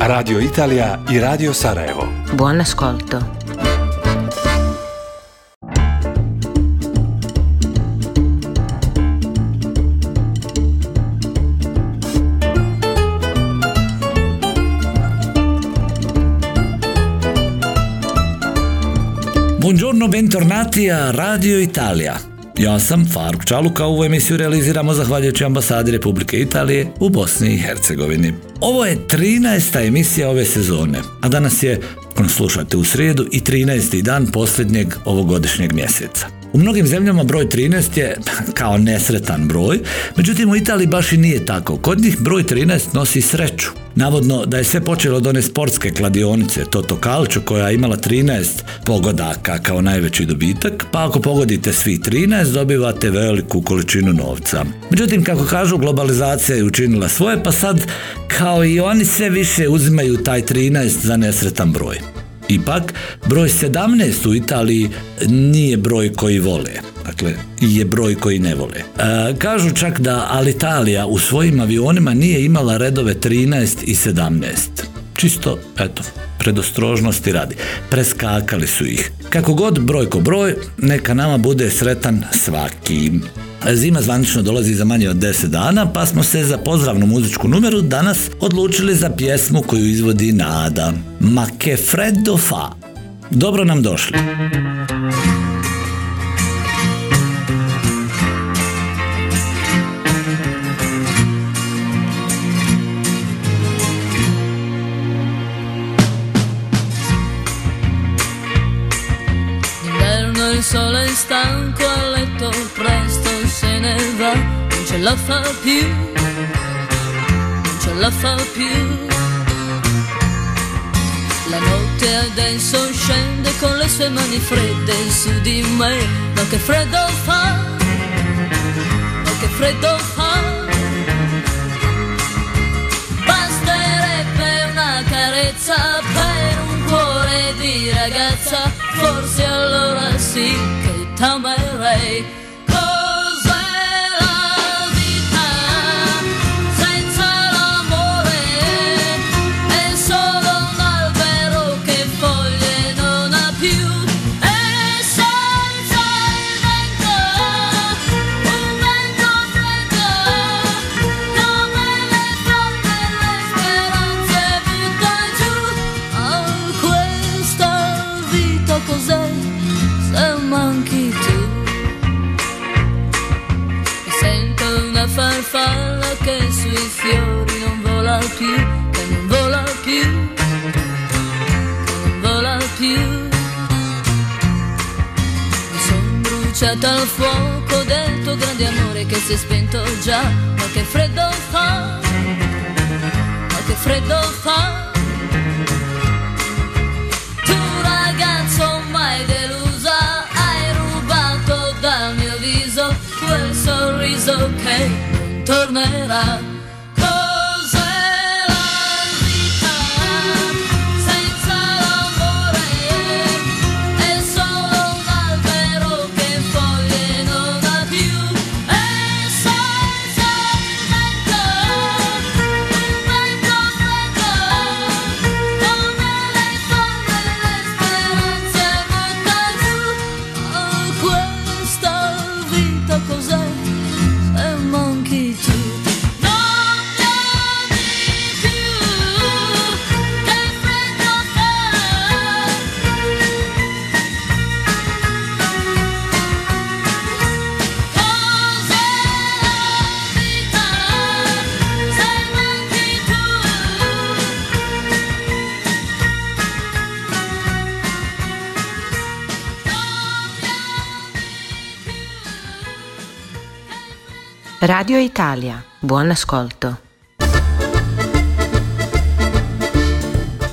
Radio Italija i Radio Sarajevo. Buon ascolto. Buongiorno, bentornati a Radio Italia. Ja sam Faruk Čaluka, ovu emisiju realiziramo zahvaljujući ambasadi Republike Italije u Bosni i Hercegovini. Ovo je 13. emisija ove sezone, a danas je, ako slušate u srijedu, i 13. dan posljednjeg ovogodišnjeg mjeseca. U mnogim zemljama broj 13 je kao nesretan broj, međutim u Italiji baš i nije tako. Kod njih broj 13 nosi sreću. Navodno da je sve počelo od one sportske kladionice Toto Calcio koja je imala 13 pogodaka kao najveći dobitak, pa ako pogodite svi 13 dobivate veliku količinu novca. Međutim, kako kažu, globalizacija je učinila svoje, pa sad kao i oni sve više uzimaju taj 13 za nesretan broj. Ipak, broj 17 u Italiji nije broj koji vole. Dakle, je broj koji ne vole. E, kažu čak da Alitalija u svojim avionima nije imala redove 13 i 17. Čisto, eto, predostrožnosti radi. Preskakali su ih. Kako god brojko broj, neka nama bude sretan svaki. Zima zvanično dolazi za manje od 10 dana, pa smo se za pozdravnu muzičku numeru danas odlučili za pjesmu koju izvodi Nada. Ma che freddo fa. Dobro nam došli. Il sole è stanco a letto presto ne non ce la fa più, non ce la fa più. La notte adesso scende con le sue mani fredde su di me, ma che freddo fa, ma che freddo fa. Basterebbe una carezza per un cuore di ragazza, forse allora sì che t'amerei. Quel sorriso che non tornerà. Radio Italia, buon ascolto.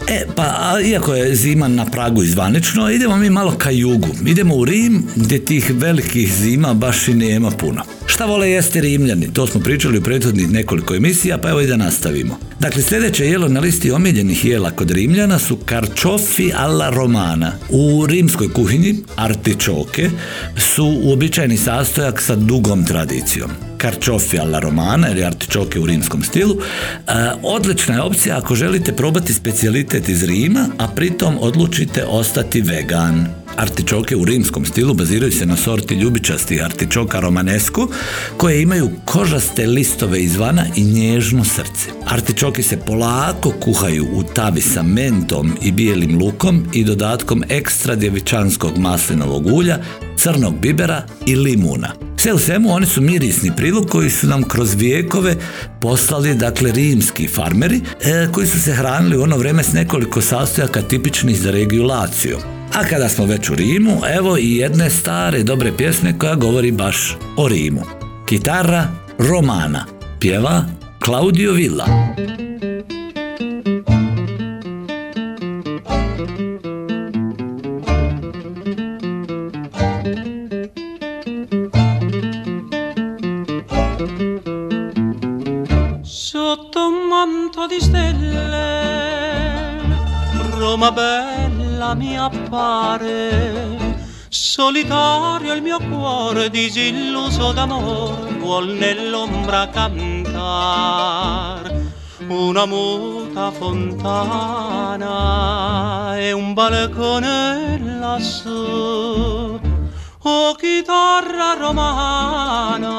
E, pa iako je zima na pragu izvanično, idemo mi malo ka jugu. Idemo u Rim, gdje tih velikih zima baš i nema puno. Šta vole jesti Rimljani? To smo pričali u prethodnih nekoliko emisija, pa evo i da nastavimo. Dakle, sljedeće jelo na listi omiljenih jela kod Rimljana su karčofi alla romana. U rimskoj kuhinji artičoke su uobičajeni sastojak sa dugom tradicijom karčofi alla romana ili artičoke u rimskom stilu. E, odlična je opcija ako želite probati specijalitet iz Rima, a pritom odlučite ostati vegan. Artičoke u rimskom stilu baziraju se na sorti ljubičastih artičoka romanesku koje imaju kožaste listove izvana i nježno srce. Artičoki se polako kuhaju u tavi sa mentom i bijelim lukom i dodatkom ekstra djevičanskog maslinovog ulja, crnog bibera i limuna. Sve u svemu oni su mirisni prilog koji su nam kroz vijekove poslali dakle rimski farmeri e, koji su se hranili u ono vrijeme s nekoliko sastojaka tipičnih za regulaciju. A kada smo već u Rimu, evo i jedne stare dobre pjesme koja govori baš o Rimu. Kitara Romana pjeva Claudio Villa. Appare, solitario il mio cuore disilluso d'amore vuol nell'ombra cantar. Una muta fontana e un balcone lassù. Oh chitarra romana,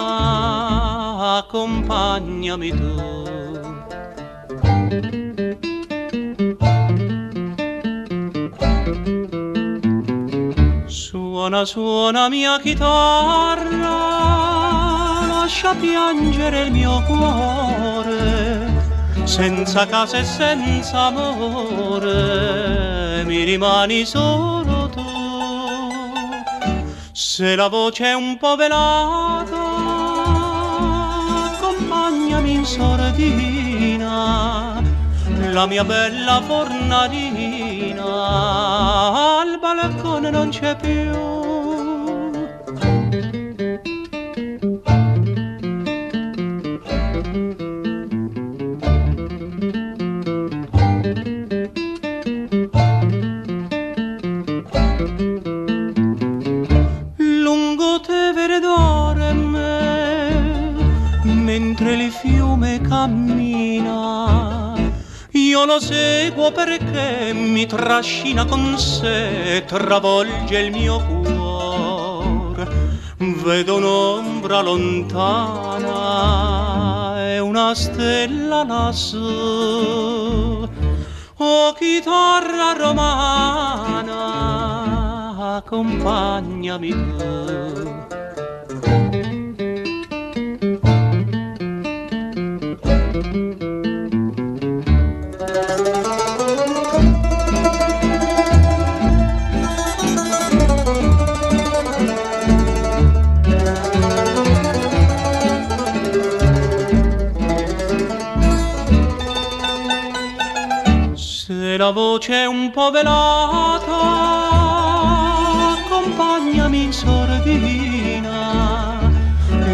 accompagnami tu. Suona, mia chitarra, lascia piangere il mio cuore, senza casa e senza amore, mi rimani solo tu. Se la voce è un po' velata, accompagnami in sordina, la mia bella fornalina, al balcone non c'è più. Lo seguo perché mi trascina con sé, travolge il mio cuore. Vedo un'ombra lontana e una stella lassù. Oh chitarra romana, accompagnami tu. Se la voce è un po' velata, accompagnami in sordina,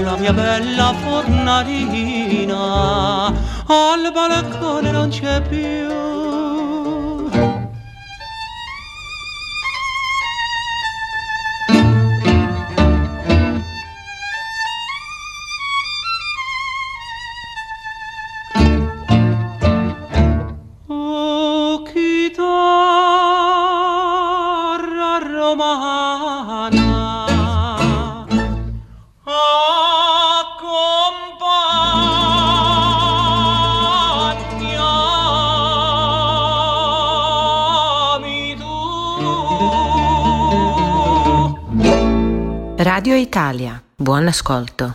la mia bella fornalina, al balcone non c'è più. Italia, buon ascolto.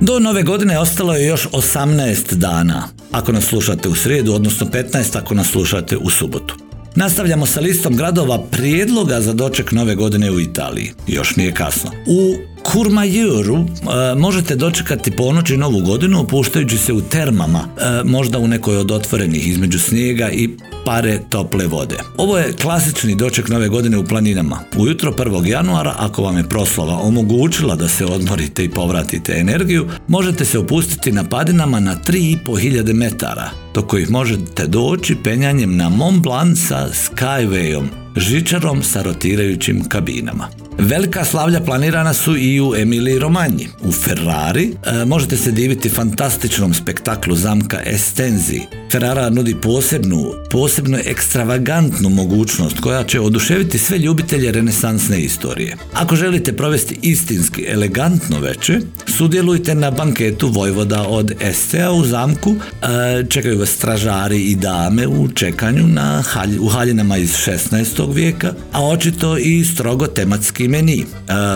Do nove godine ostalo je još 18 dana, ako nas slušate u srijedu, odnosno 15 ako nas slušate u subotu. Nastavljamo sa listom gradova prijedloga za doček nove godine u Italiji. Još nije kasno. U Kurmajuru e, možete dočekati ponoć i novu godinu opuštajući se u termama, e, možda u nekoj od otvorenih između snijega i pare tople vode. Ovo je klasični doček nove godine u planinama. Ujutro 1. januara, ako vam je proslava omogućila da se odmorite i povratite energiju, možete se opustiti na padinama na 3500 metara, do kojih možete doći penjanjem na Mont Blanc sa Skywayom, žičarom sa rotirajućim kabinama. Velika slavlja planirana su i u Emiliji Romanji. U Ferrari e, možete se diviti fantastičnom spektaklu zamka Estenzi. Ferrara nudi posebnu, posebno ekstravagantnu mogućnost koja će oduševiti sve ljubitelje renesansne istorije. Ako želite provesti istinski elegantno veče, sudjelujte na banketu Vojvoda od Estea u zamku. E, čekaju vas stražari i dame u čekanju na halj, u haljinama iz 16. vijeka, a očito i strogo tematski meni, e,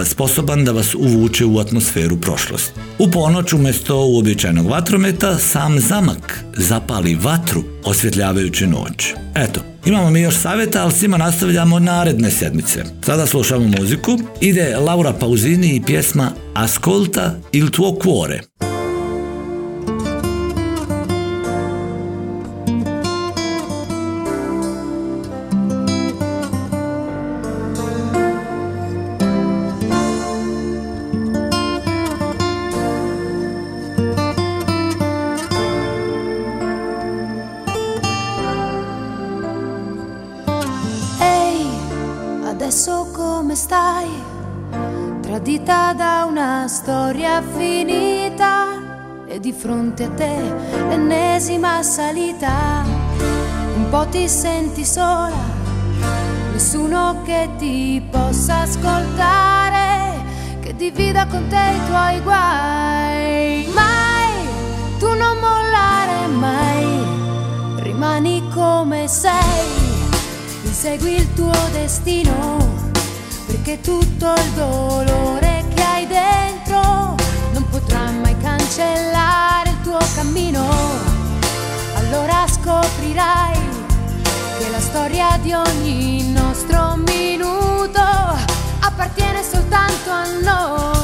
sposoban da vas uvuče u atmosferu prošlosti. U ponoć umjesto uobičajenog vatrometa sam zamak zapali vatru osvjetljavajući noć. Eto, imamo mi još savjeta, ali svima nastavljamo naredne sedmice. Sada slušamo muziku, ide Laura Pausini i pjesma Ascolta il tuo cuore. Tradita da una storia finita e di fronte a te l'ennesima salita. Un po' ti senti sola, nessuno che ti possa ascoltare, che divida con te i tuoi guai. Mai, tu non mollare mai, rimani come sei. Insegui il tuo destino, perché tutto il dolore che hai dentro non potrà mai cancellare il tuo cammino. Allora scoprirai che la storia di ogni nostro minuto appartiene soltanto a noi.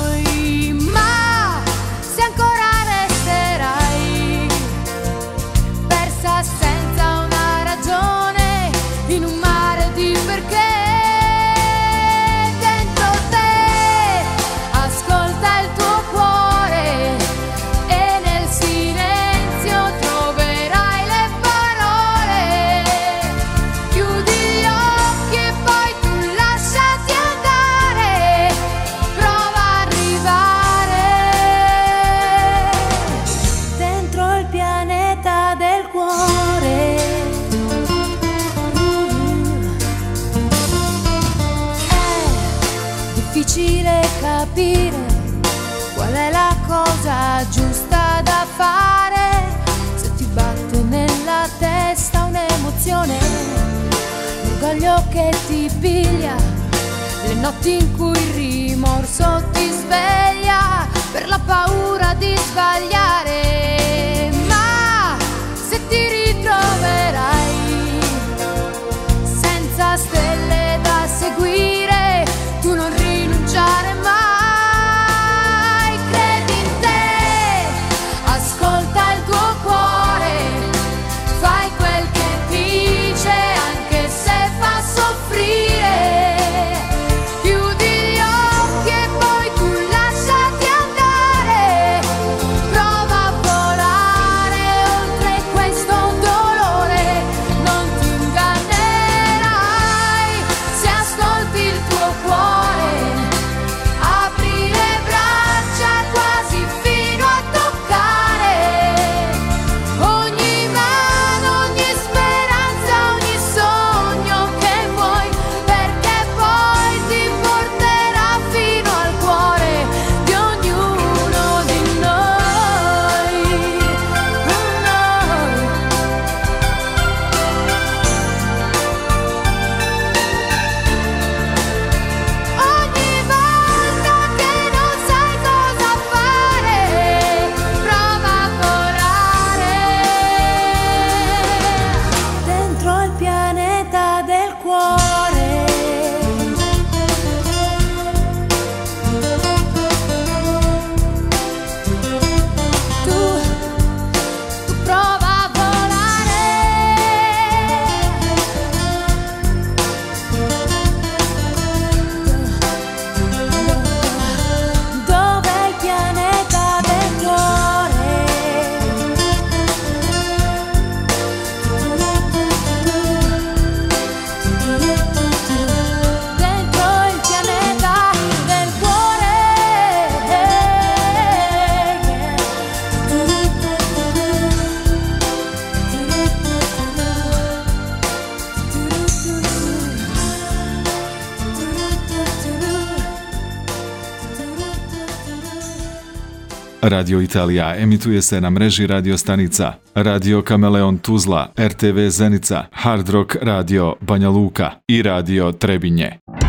Radio Italija emituje se na mreži radio stanica Radio Kameleon Tuzla, RTV Zenica, Hard Rock Radio Banja Luka i Radio Trebinje.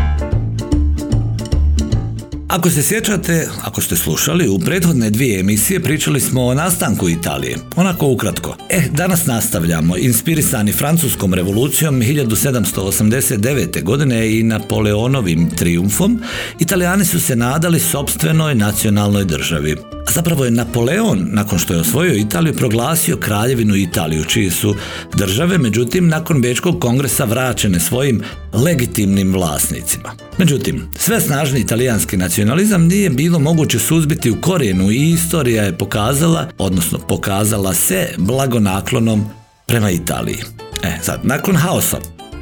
Ako se sjećate, ako ste slušali, u prethodne dvije emisije pričali smo o nastanku Italije, onako ukratko. Eh, danas nastavljamo, inspirisani francuskom revolucijom 1789. godine i Napoleonovim triumfom, Italijani su se nadali sobstvenoj nacionalnoj državi. Zapravo je Napoleon, nakon što je osvojio Italiju, proglasio kraljevinu Italiju, čiji su države, međutim, nakon Bečkog kongresa vraćene svojim legitimnim vlasnicima. Međutim, sve snažni italijanski nacionalizam nije bilo moguće suzbiti u korijenu i istorija je pokazala, odnosno pokazala se blagonaklonom prema Italiji. E, sad, nakon haosa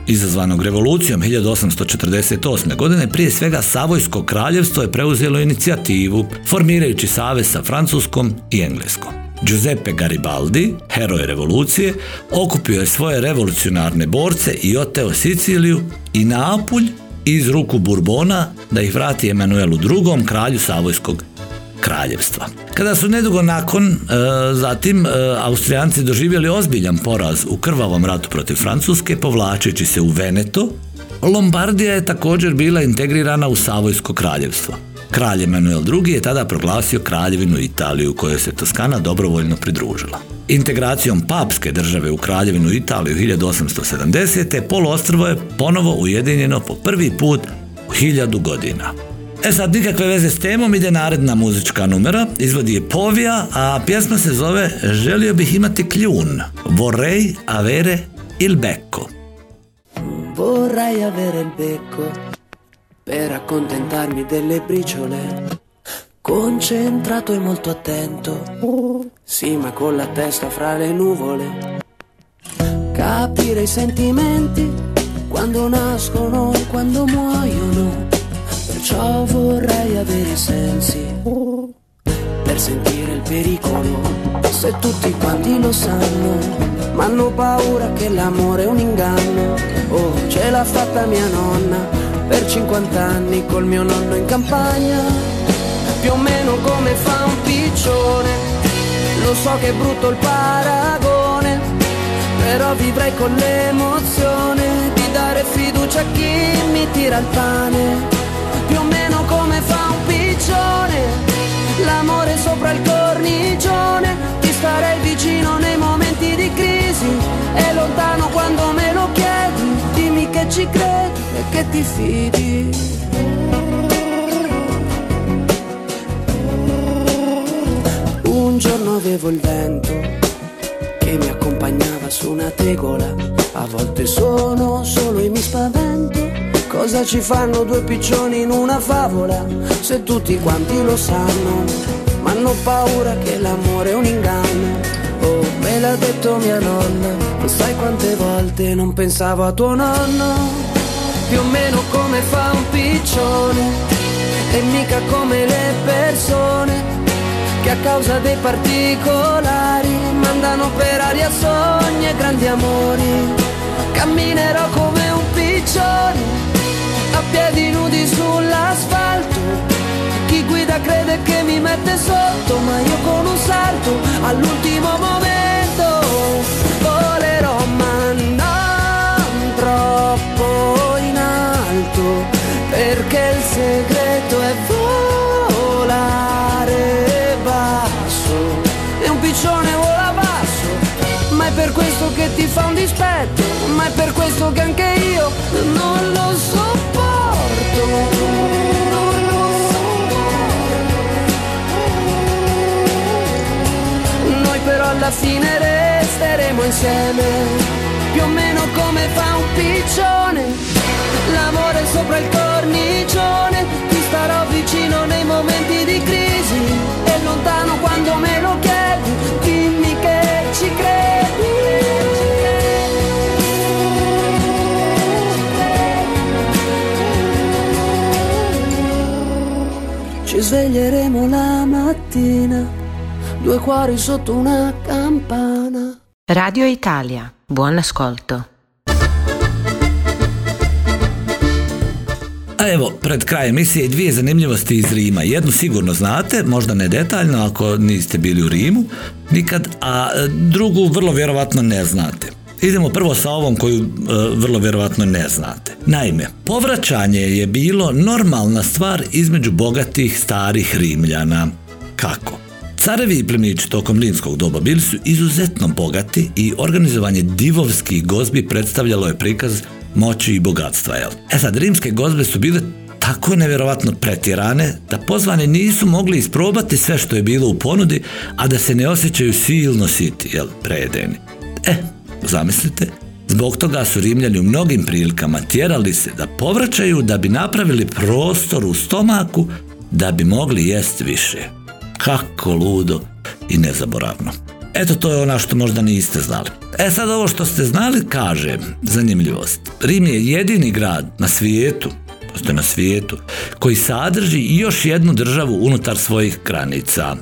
izazvanog revolucijom 1848. godine prije svega Savojsko kraljevstvo je preuzelo inicijativu formirajući savez sa Francuskom i Engleskom. Giuseppe Garibaldi, heroj revolucije, okupio je svoje revolucionarne borce i oteo Siciliju i Napulj iz ruku Burbona da ih vrati Emanuelu II. kralju Savojskog kraljevstva. Kada su nedugo nakon, e, zatim, e, Austrijanci doživjeli ozbiljan poraz u krvavom ratu protiv Francuske, povlačeći se u Veneto, Lombardija je također bila integrirana u Savojsko kraljevstvo. Kralj Emanuel II je tada proglasio kraljevinu Italiju kojoj se Toskana dobrovoljno pridružila. Integracijom papske države u kraljevinu Italiju 1870. poluostrvo je ponovo ujedinjeno po prvi put u hiljadu godina. E sad, nikakve veze s temom, ide naredna muzička numera, izvodi je Povija, a pjesma se zove Želio bih imati kljun, Vorrei avere il becco. Vorrei avere il becco per accontentarmi delle briciole. Concentrato e molto attento, sì, ma con la testa fra le nuvole. Capire i sentimenti quando nascono e quando muoiono Perciò vorrei avere i sensi per sentire il pericolo. Se tutti quanti lo sanno, ma hanno paura che l'amore è un inganno. Oh, ce l'ha fatta mia nonna per 50 anni col mio nonno in campagna. Più o meno come fa un piccione. Lo so che è brutto il paragone, però vivrei con l'emozione di dare fiducia a chi mi tira il pane più o meno come fa un piccione. L'amore sopra il cornicione, ti starei vicino nei momenti di crisi e lontano quando me lo chiedi. Dimmi che ci credi ti fidi. Un giorno avevo il vento che mi accompagnava su una tegola, a volte sono solo e mi spavento Cosa ci fanno due piccioni in una favola se tutti quanti lo sanno? Ma hanno paura che l'amore è un inganno. Oh, me l'ha detto mia nonna, e sai quante volte non pensavo a tuo nonno? Più o meno come fa un piccione, e mica come le persone che a causa dei particolari mandano per aria sogni e grandi amori. Camminerò come un piccione a piedi nudi sull'asfalto. Chi guida crede che mi mette sotto, ma io con un salto all'ultimo fine resteremo insieme, più o meno come fa un piccione, l'amore sopra il cornicione, ti starò vicino nei momenti di crisi. E lontano quando me lo chiedi, dimmi che ci credi. Ci sveglieremo la mattina, due cuori sotto una campana. Radio Italia, buon ascolto. A evo, pred krajem emisije dvije zanimljivosti iz Rima. Jednu sigurno znate, možda ne detaljno ako niste bili u Rimu nikad, a e, drugu vrlo vjerovatno ne znate. Idemo prvo sa ovom koju e, vrlo vjerovatno ne znate. Naime, povraćanje je bilo normalna stvar između bogatih starih Rimljana. Kako? Carevi i tokom rimskog doba bili su izuzetno bogati i organizovanje divovskih gozbi predstavljalo je prikaz moći i bogatstva. Jel? E sad, rimske gozbe su bile tako nevjerovatno pretjerane da pozvani nisu mogli isprobati sve što je bilo u ponudi, a da se ne osjećaju silno siti, jel, prejedeni. E, zamislite, zbog toga su Rimljani u mnogim prilikama tjerali se da povraćaju da bi napravili prostor u stomaku da bi mogli jest više. Kako ludo i nezaboravno. Eto to je ono što možda niste znali. E sad ovo što ste znali kaže, zanimljivost. Rim je jedini grad na svijetu, postoje na svijetu, koji sadrži još jednu državu unutar svojih granica.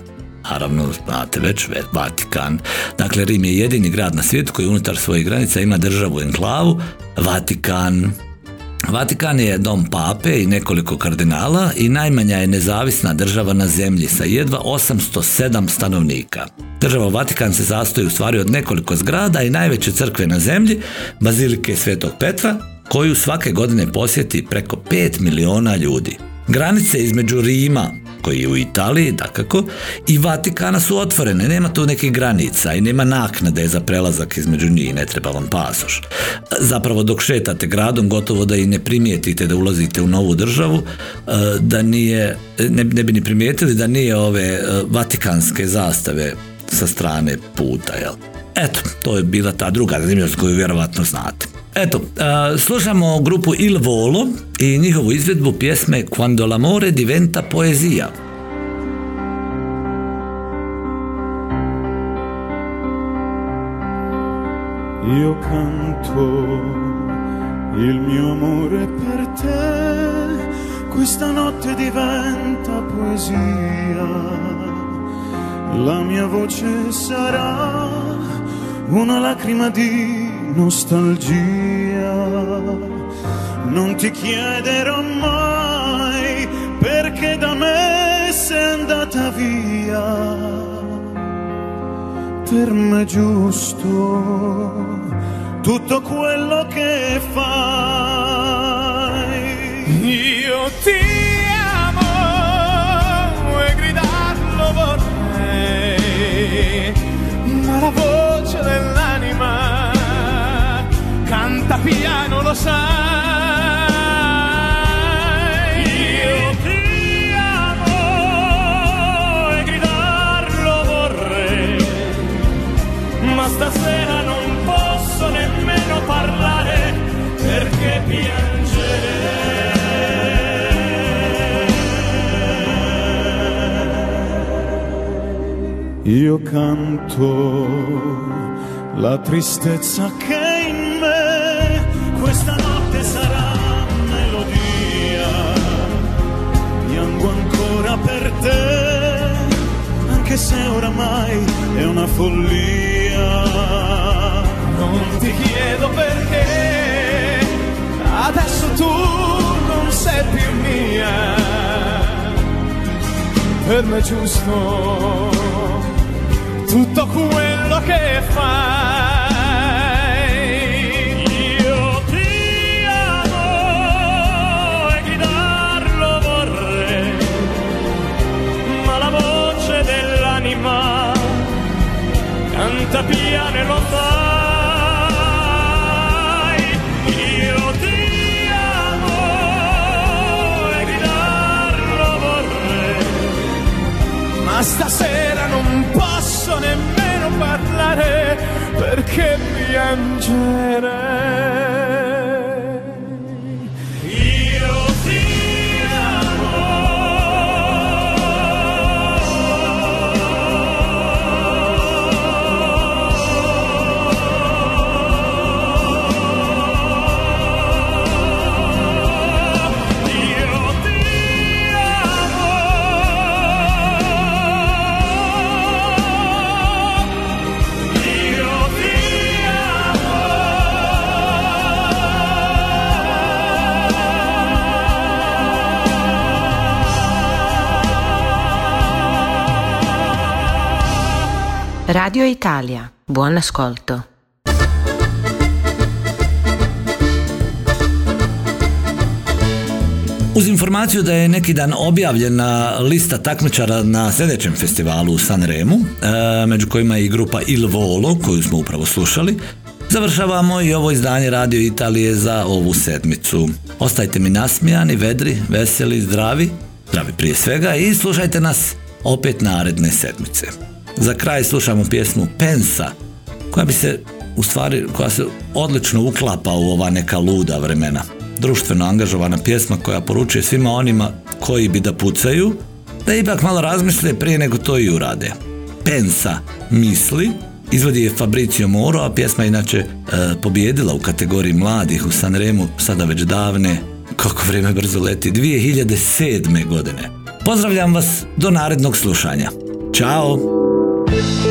Naravno, znate već, Vatikan. Dakle, Rim je jedini grad na svijetu koji unutar svojih granica ima državu enklavu, Vatikan. Vatikan je dom pape i nekoliko kardinala i najmanja je nezavisna država na zemlji sa jedva 807 stanovnika. Država Vatikan se sastoji u stvari od nekoliko zgrada i najveće crkve na zemlji, Bazilike Svetog Petra, koju svake godine posjeti preko 5 miliona ljudi. Granice između Rima, koji je u Italiji, dakako, i Vatikana su otvorene, nema tu nekih granica i nema naknade za prelazak između njih, ne treba vam pasoš. Zapravo dok šetate gradom, gotovo da i ne primijetite da ulazite u novu državu, e, da nije, ne, ne bi ni primijetili da nije ove e, vatikanske zastave sa strane puta, jel? Eto, to je bila ta druga zanimljivost koju vjerovatno znate. Eto, uh, slušamo grupu Il Volo i njihovu izvedbu pjesme Quando l'amore diventa poezija. Io canto il mio amore per te, questa notte diventa poesia, la mia voce sarà una lacrima di nostalgia. Non ti chiederò mai perché da me sei andata via. Per me è giusto tutto quello che fai. Piano, lo sai. Io ti amo e gridarlo vorrei, ma stasera non posso nemmeno parlare perché piangere. Io canto la tristezza che questa notte sarà melodia. Piango ancora per te, anche se oramai è una follia. Non ti chiedo perché, adesso tu non sei più mia. Per me è giusto tutto quello che fai. Stasera non posso nemmeno parlare perché piangere. Radio Italia, buon ascolto. Uz informaciju da je neki dan objavljena lista takmičara na sljedećem festivalu u Sanremu, e, među kojima je i grupa Il Volo, koju smo upravo slušali, završavamo i ovo izdanje Radio Italije za ovu sedmicu. Ostajte mi nasmijani, vedri, veseli, zdravi, zdravi prije svega i slušajte nas opet naredne sedmice. Za kraj slušamo pjesmu Pensa, koja bi se u stvari, koja se odlično uklapa u ova neka luda vremena. Društveno angažovana pjesma koja poručuje svima onima koji bi da pucaju, da ipak malo razmisle prije nego to i urade. Pensa misli, izvodi je Fabricio Moro, a pjesma je inače e, pobijedila u kategoriji mladih u Sanremu, sada već davne, kako vrijeme brzo leti, 2007. godine. Pozdravljam vas do narednog slušanja. Ćao! Thank you.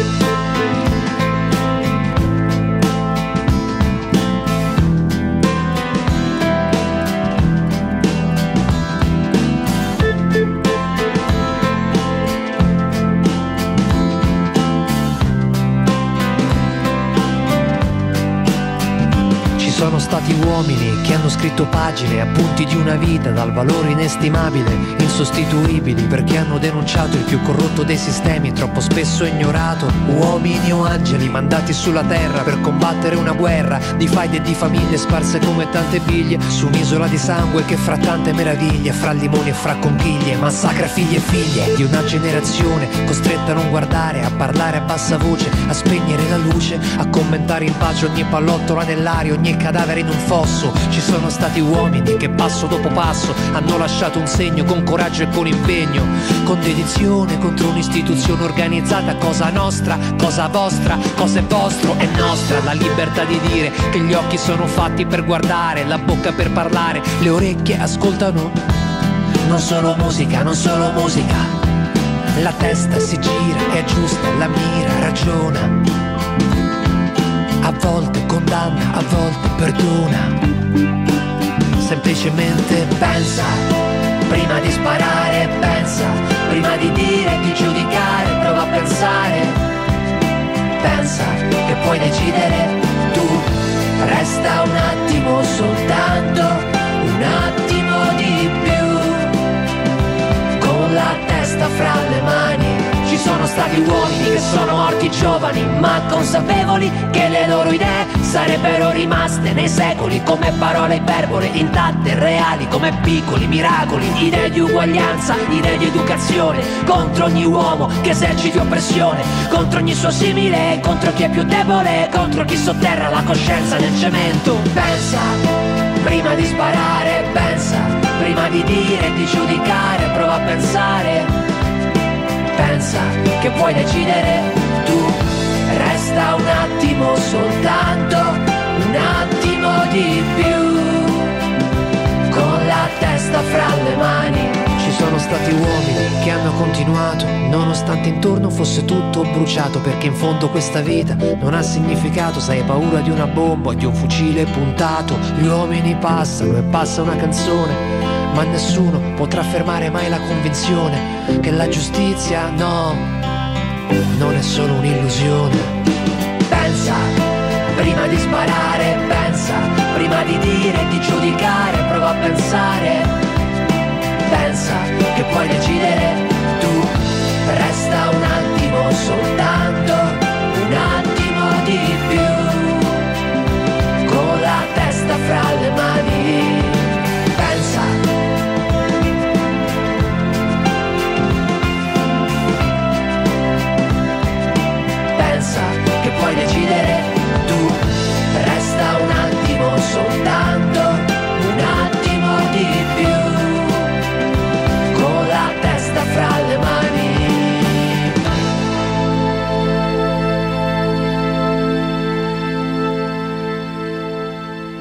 Stati uomini che hanno scritto pagine, appunti di una vita dal valore inestimabile, insostituibili perché hanno denunciato il più corrotto dei sistemi, troppo spesso ignorato. Uomini o angeli mandati sulla terra per combattere una guerra di faide e di famiglie sparse come tante biglie su un'isola di sangue che fra tante meraviglie, fra limoni e fra conchiglie, massacra figli e figlie di una generazione costretta a non guardare, a parlare a bassa voce, a spegnere la luce, a commentare in pace ogni pallottola nell'aria, ogni cadavere in un fosso. Ci sono stati uomini che passo dopo passo hanno lasciato un segno con coraggio e con impegno, con dedizione contro un'istituzione organizzata, cosa nostra, cosa vostra, cosa è vostro, è nostra la libertà di dire che gli occhi sono fatti per guardare, la bocca per parlare, le orecchie ascoltano. Non solo musica, non solo musica. La testa si gira, è giusta, la mira, ragiona. A volte condanna, a volte perdona. Semplicemente pensa, prima di sparare, pensa, prima di dire, di giudicare, prova a pensare. Pensa che puoi decidere tu, resta un attimo soltanto, sono stati uomini che sono morti giovani, ma consapevoli che le loro idee sarebbero rimaste nei secoli come parole iperbole intatte, reali come piccoli miracoli, idee di uguaglianza, idee di educazione, contro ogni uomo che eserciti oppressione, contro ogni suo simile, contro chi è più debole, contro chi sotterra la coscienza nel cemento. Pensa, prima di sparare, pensa, prima di dire, di giudicare, prova a pensare pensa che puoi decidere tu. Resta un attimo soltanto, un attimo di più, con la testa fra le mani. Ci sono stati uomini che hanno continuato, nonostante intorno fosse tutto bruciato, perché in fondo questa vita non ha significato, se hai paura di una bomba di un fucile puntato. Gli uomini passano e passa una canzone ma nessuno potrà fermare mai la convinzione che la giustizia no, non è solo un'illusione. Pensa, prima di sparare, pensa, prima di dire, di giudicare, prova a pensare. Pensa che puoi decidere tu, resta un attimo soltanto, un attimo di più,